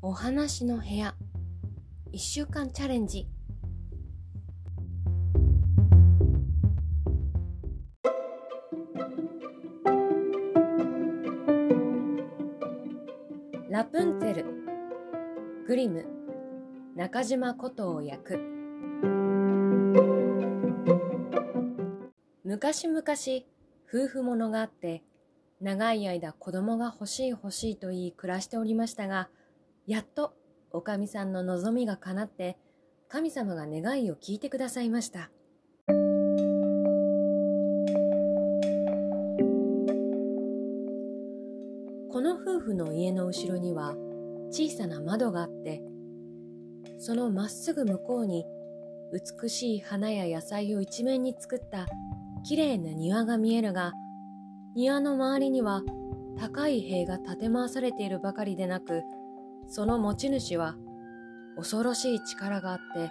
お話の部屋。1週間チャレンジ。ラプンツェル。グリム。中島琴を役。昔々夫婦物があって長い間子供が欲しい欲しいと言い暮らしておりましたがやっとおかみさんの望みが叶って神様が願いを聞いてくださいました。この夫婦の家の後ろには小さな窓があってそのまっすぐ向こうに美しい花や野菜を一面に作ったきれいな庭が見えるが庭の周りには高い塀が建て回されているばかりでなくその持ち主は恐ろしい力があって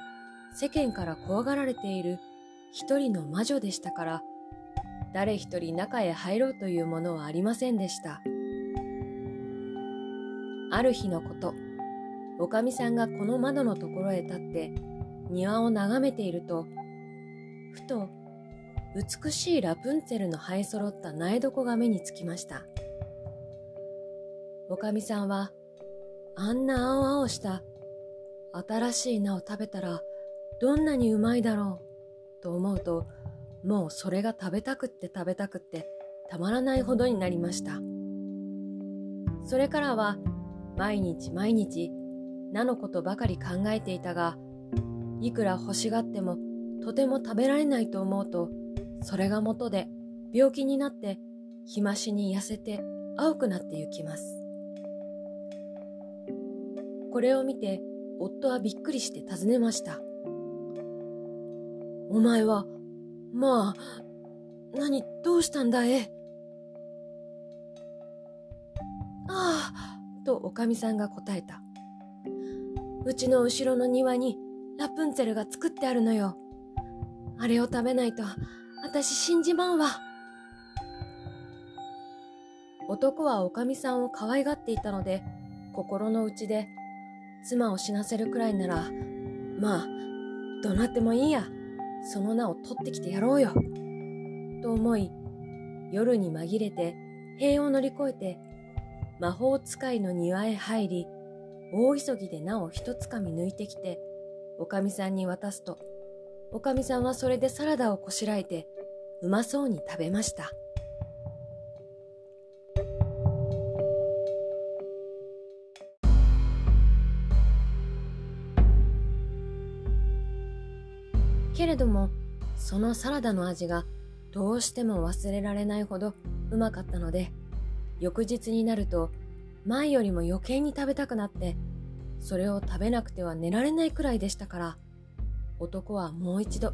世間から怖がられている一人の魔女でしたから誰一人中へ入ろうというものはありませんでした。ある日のこと、おかみさんがこの窓のところへ立って庭を眺めていると、ふと美しいラプンツェルの生え揃った苗床が目につきました。おかみさんは、あんな青々した新しい菜を食べたらどんなにうまいだろうと思うと、もうそれが食べたくって食べたくってたまらないほどになりました。それからは毎日毎日菜のことばかり考えていたが、いくら欲しがってもとても食べられないと思うと、それが元で病気になって日増しに痩せて青くなってゆきます。これを見て夫はびっくりして尋ねました。お前は、まあ、何、どうしたんだえああ、とおかみさんが答えた。うちの後ろの庭にラプンツェルが作ってあるのよ。あれを食べないと、私死んじまうわ。男はおかみさんを可愛がっていたので、心の内で、妻を死なせるくらいなら、まあ、どなってもいいや。その名を取ってきてやろうよ。と思い、夜に紛れて、塀を乗り越えて魔法使いの庭へ入り、大急ぎでなお一つかみ抜いてきて、おかみさんに渡すと、おかみさんはそれでサラダをこしらえて、うまそうに食べました。れども、そのサラダの味がどうしても忘れられないほどうまかったので、翌日になると前よりも余計に食べたくなってそれを食べなくては寝られないくらいでしたから男はもう一度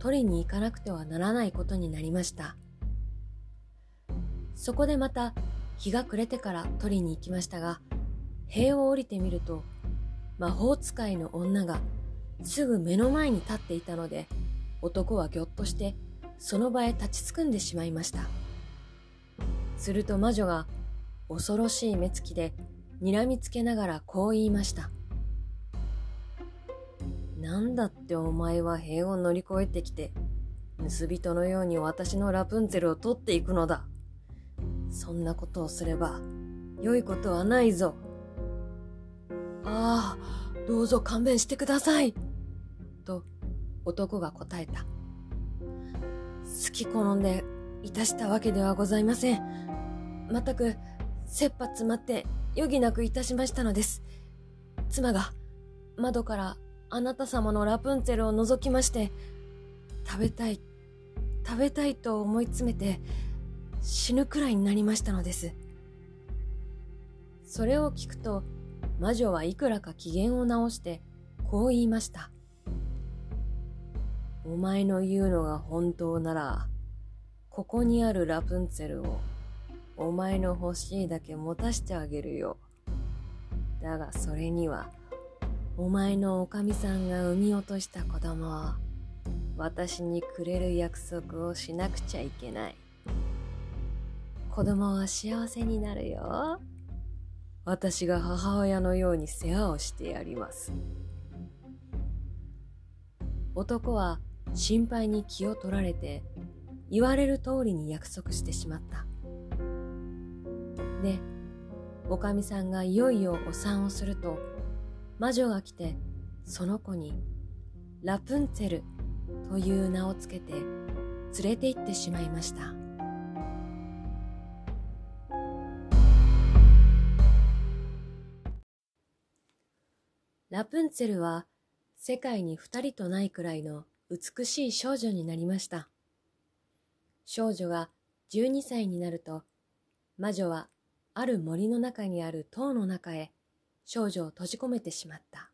取りに行かなくてはならないことになりました。そこでまた日が暮れてから取りに行きましたが塀を降りてみると魔法使いの女がすぐ目の前に立っていたので男はぎょっとしてその場へ立ちすくんでしまいました。すると魔女が恐ろしい目つきで睨みつけながらこう言いました。なんだってお前は塀を乗り越えてきて、盗人のように私のラプンツェルを取っていくのだ。そんなことをすれば、良いことはないぞ。ああ、どうぞ勘弁してください。男が答えた。好き好んでいたしたわけではございません。全く切羽詰まって余儀なくいたしましたのです。妻が窓からあなた様のラプンツェルを覗きまして、食べたい、食べたいと思い詰めて死ぬくらいになりましたのです。それを聞くと魔女はいくらか機嫌を直してこう言いました。お前の言うのが本当なら、ここにあるラプンツェルをお前の欲しいだけ持たしてあげるよ。だがそれには、お前のおかみさんが産み落とした子供を私にくれる約束をしなくちゃいけない。子供は幸せになるよ。私が母親のように世話をしてやります。男は心配に気を取られて言われる通りに約束してしまった。で、おかみさんがいよいよお産をすると魔女が来てその子にラプンツェルという名をつけて連れて行ってしまいました。ラプンツェルは世界に二人とないくらいの美しい少女になりました。少女が12歳になると、魔女はある森の中にある塔の中へ少女を閉じ込めてしまった。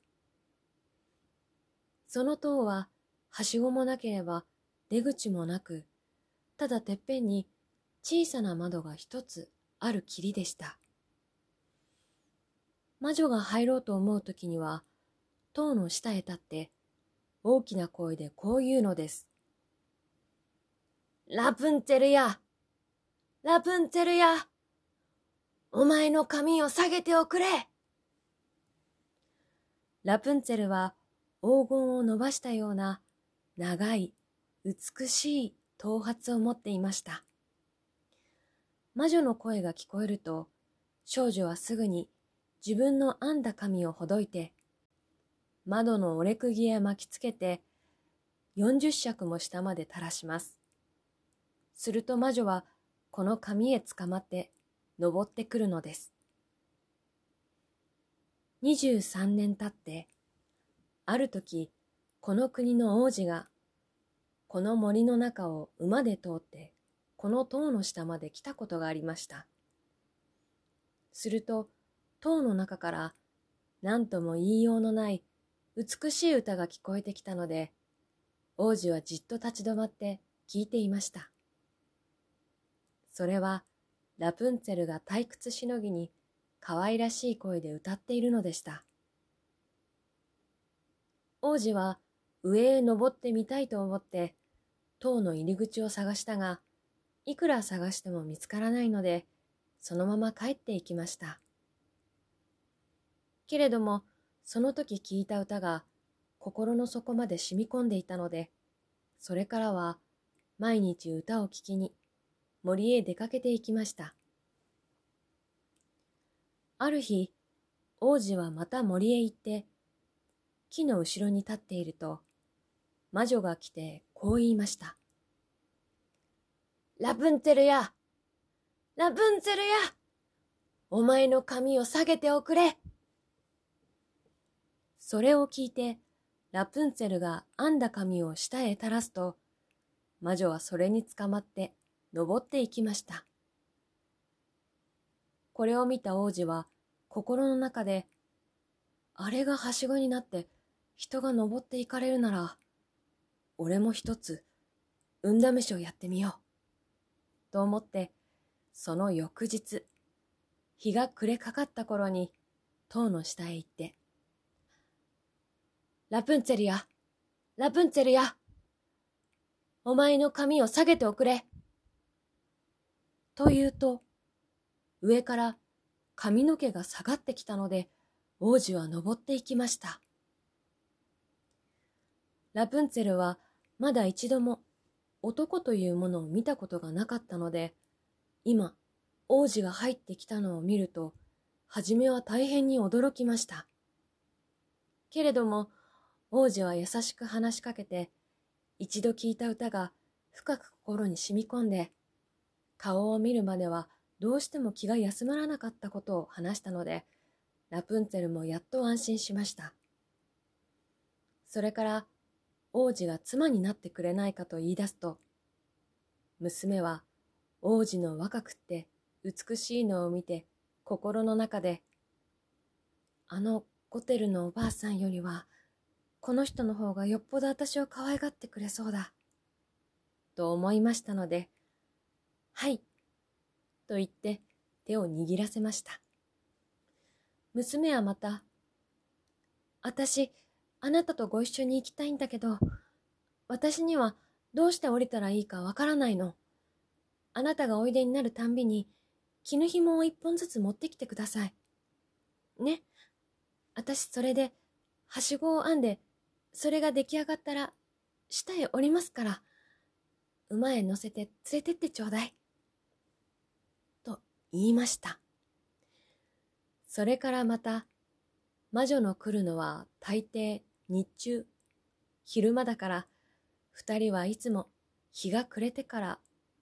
その塔ははしごもなければ出口もなく、ただてっぺんに小さな窓が一つある霧でした。魔女が入ろうと思うときには、塔の下へ立って、大きな声でこう言うのです。ラプンツェルやラプンツェルやお前の髪を下げておくれラプンツェルは黄金を伸ばしたような長い美しい頭髪を持っていました。魔女の声が聞こえると少女はすぐに自分の編んだ髪をほどいて、窓の折れ釘へ巻きつけて、40尺も下まで垂らします。すると魔女はこの紙へつかまって登ってくるのです。23年経って、ある時、この国の王子が、この森の中を馬で通って、この塔の下まで来たことがありました。すると、塔の中から何とも言いようのない美しい歌が聞こえてきたので、王子はじっと立ち止まって聞いていました。それはラプンツェルが退屈しのぎに可愛らしい声で歌っているのでした。王子は上へ登ってみたいと思って塔の入り口を探したが、いくら探しても見つからないので、そのまま帰っていきました。けれども、その時聞いた歌が心の底まで染み込んでいたので、それからは毎日歌を聴きに森へ出かけていきました。ある日、王子はまた森へ行って、木の後ろに立っていると、魔女が来てこう言いました。ラプンツェルやラプンツェルやお前の髪を下げておくれそれを聞いて、ラプンツェルが編んだ髪を下へ垂らすと、魔女はそれにつかまって登っていきました。これを見た王子は心の中で、あれがはしごになって人が登っていかれるなら、俺も一つ、運試しをやってみよう。と思って、その翌日、日が暮れかかった頃に、塔の下へ行って、ラプンツェルや、ラプンツェルや、お前の髪を下げておくれ。と言うと、上から髪の毛が下がってきたので、王子は登っていきました。ラプンツェルはまだ一度も男というものを見たことがなかったので、今、王子が入ってきたのを見ると、はじめは大変に驚きました。けれども、王子は優しく話しかけて、一度聞いた歌が深く心に染み込んで、顔を見るまではどうしても気が休まらなかったことを話したので、ラプンツェルもやっと安心しました。それから王子が妻になってくれないかと言い出すと、娘は王子の若くって美しいのを見て心の中で、あのゴテルのおばあさんよりはこの人の方がよっぽど私を可愛がってくれそうだ。と思いましたので、はい、と言って手を握らせました。娘はまた、私、あなたとご一緒に行きたいんだけど、私にはどうして降りたらいいかわからないの。あなたがおいでになるたんびに、絹紐を一本ずつ持ってきてください。ね。私それで、はしごを編んで、それが出来上がったら、下へ降りますから、馬へ乗せて連れてってちょうだい。と言いました。それからまた、魔女の来るのは大抵日中、昼間だから、二人はいつも日が暮れてから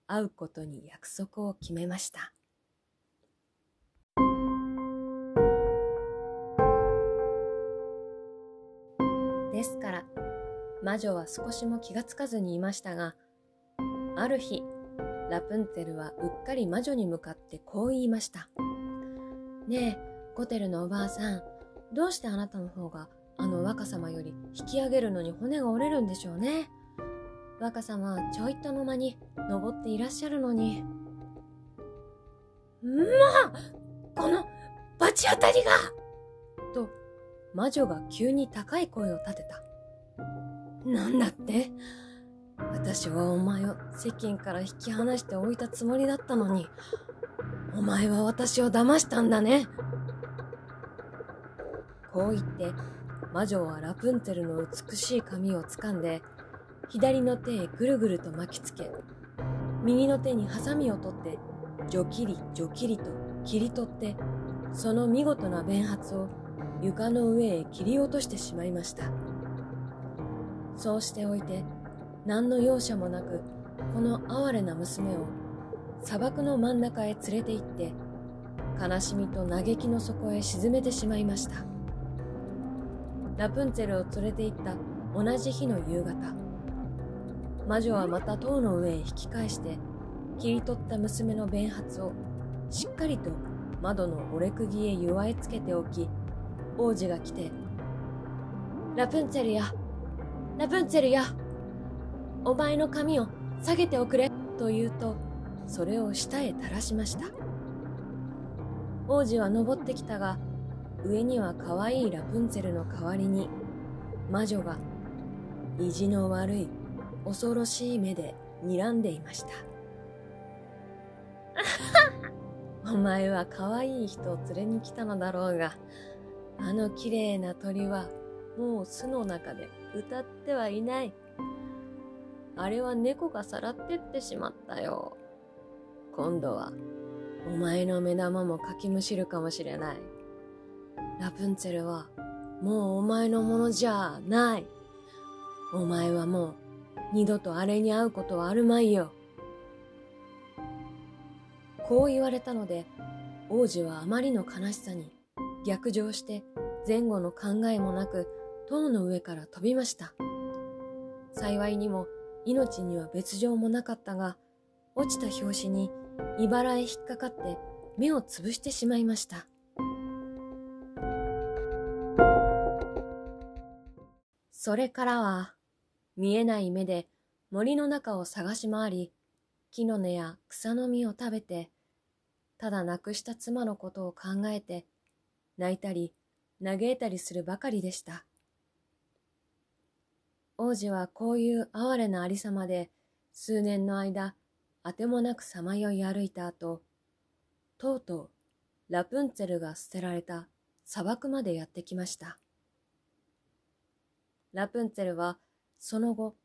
会うことに約束を決めました。魔女は少しも気がつかずにいましたが、ある日、ラプンツェルはうっかり魔女に向かってこう言いました。ねえ、コテルのおばあさん、どうしてあなたの方があの若様より引き上げるのに骨が折れるんでしょうね。若様はちょいとの間に登っていらっしゃるのに。まあこの罰当たりがと魔女が急に高い声を立てた。なんだって？私はお前を世間から引き離しておいたつもりだったのに、お前は私を騙したんだね。こう言って、魔女はラプンツェルの美しい髪を掴んで、左の手へぐるぐると巻きつけ、右の手にハサミを取って、ジョキリジョキリと切り取って、その見事な弁髪を床の上へ切り落としてしまいました。そうしておいて、何の容赦もなく、この哀れな娘を砂漠の真ん中へ連れて行って、悲しみと嘆きの底へ沈めてしまいました。ラプンツェルを連れて行った同じ日の夕方、魔女はまた塔の上へ引き返して、切り取った娘の弁髪をしっかりと窓の折れ釘へ祝いつけておき、王子が来て、ラプンツェルや、ラプンツェルや、お前の髪を下げておくれ、と言うと、それを下へ垂らしました。王子は登ってきたが、上には可愛いラプンツェルの代わりに、魔女が意地の悪い恐ろしい目で睨んでいました。お前は可愛い人を連れに来たのだろうが、あの綺麗な鳥はもう巣の中で歌ってはいない。あれは猫がさらってってしまったよ。今度はお前の目玉もかきむしるかもしれない。ラプンツェルはもうお前のものじゃない。お前はもう二度とあれに会うことはあるまいよ。こう言われたので、王子はあまりの悲しさに逆上して前後の考えもなく塔の上から飛びました。幸いにも命には別状もなかったが、落ちた拍子に茨へ引っかかって目をつぶしてしまいました。それからは見えない目で森の中を探し回り、木の根や草の実を食べて、ただ亡くした妻のことを考えて、泣いたり嘆いたりするばかりでした。王子はこういう哀れなありさまで、数年の間、あてもなくさまよい歩いた後、とうとうラプンツェルが捨てられた砂漠までやってきました。ラプンツェルはその後、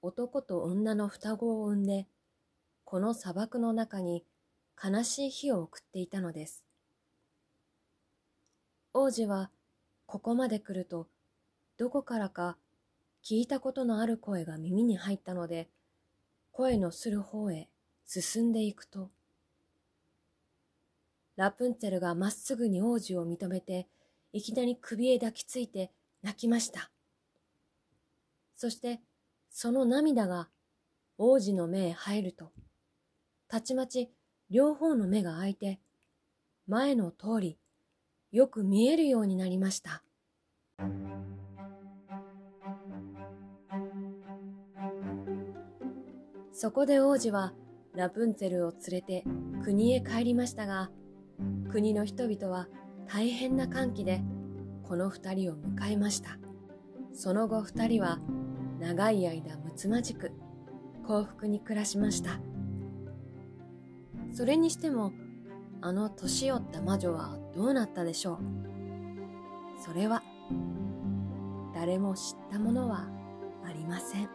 男と女の双子を産んで、この砂漠の中に悲しい日を送っていたのです。王子は、ここまで来ると、どこからか聞いたことのある声が耳に入ったので、声のする方へ進んでいくと、ラプンツェルがまっすぐに王子を認めて、いきなり首へ抱きついて泣きました。そしてその涙が王子の目へ入ると、たちまち両方の目が開いて、前の通りよく見えるようになりました。そこで王子はラプンツェルを連れて国へ帰りましたが、国の人々は大変な歓喜でこの二人を迎えました。その後二人は長い間むつまじく幸福に暮らしました。それにしても、あの年寄った魔女はどうなったでしょう？それは誰も知ったものはありません。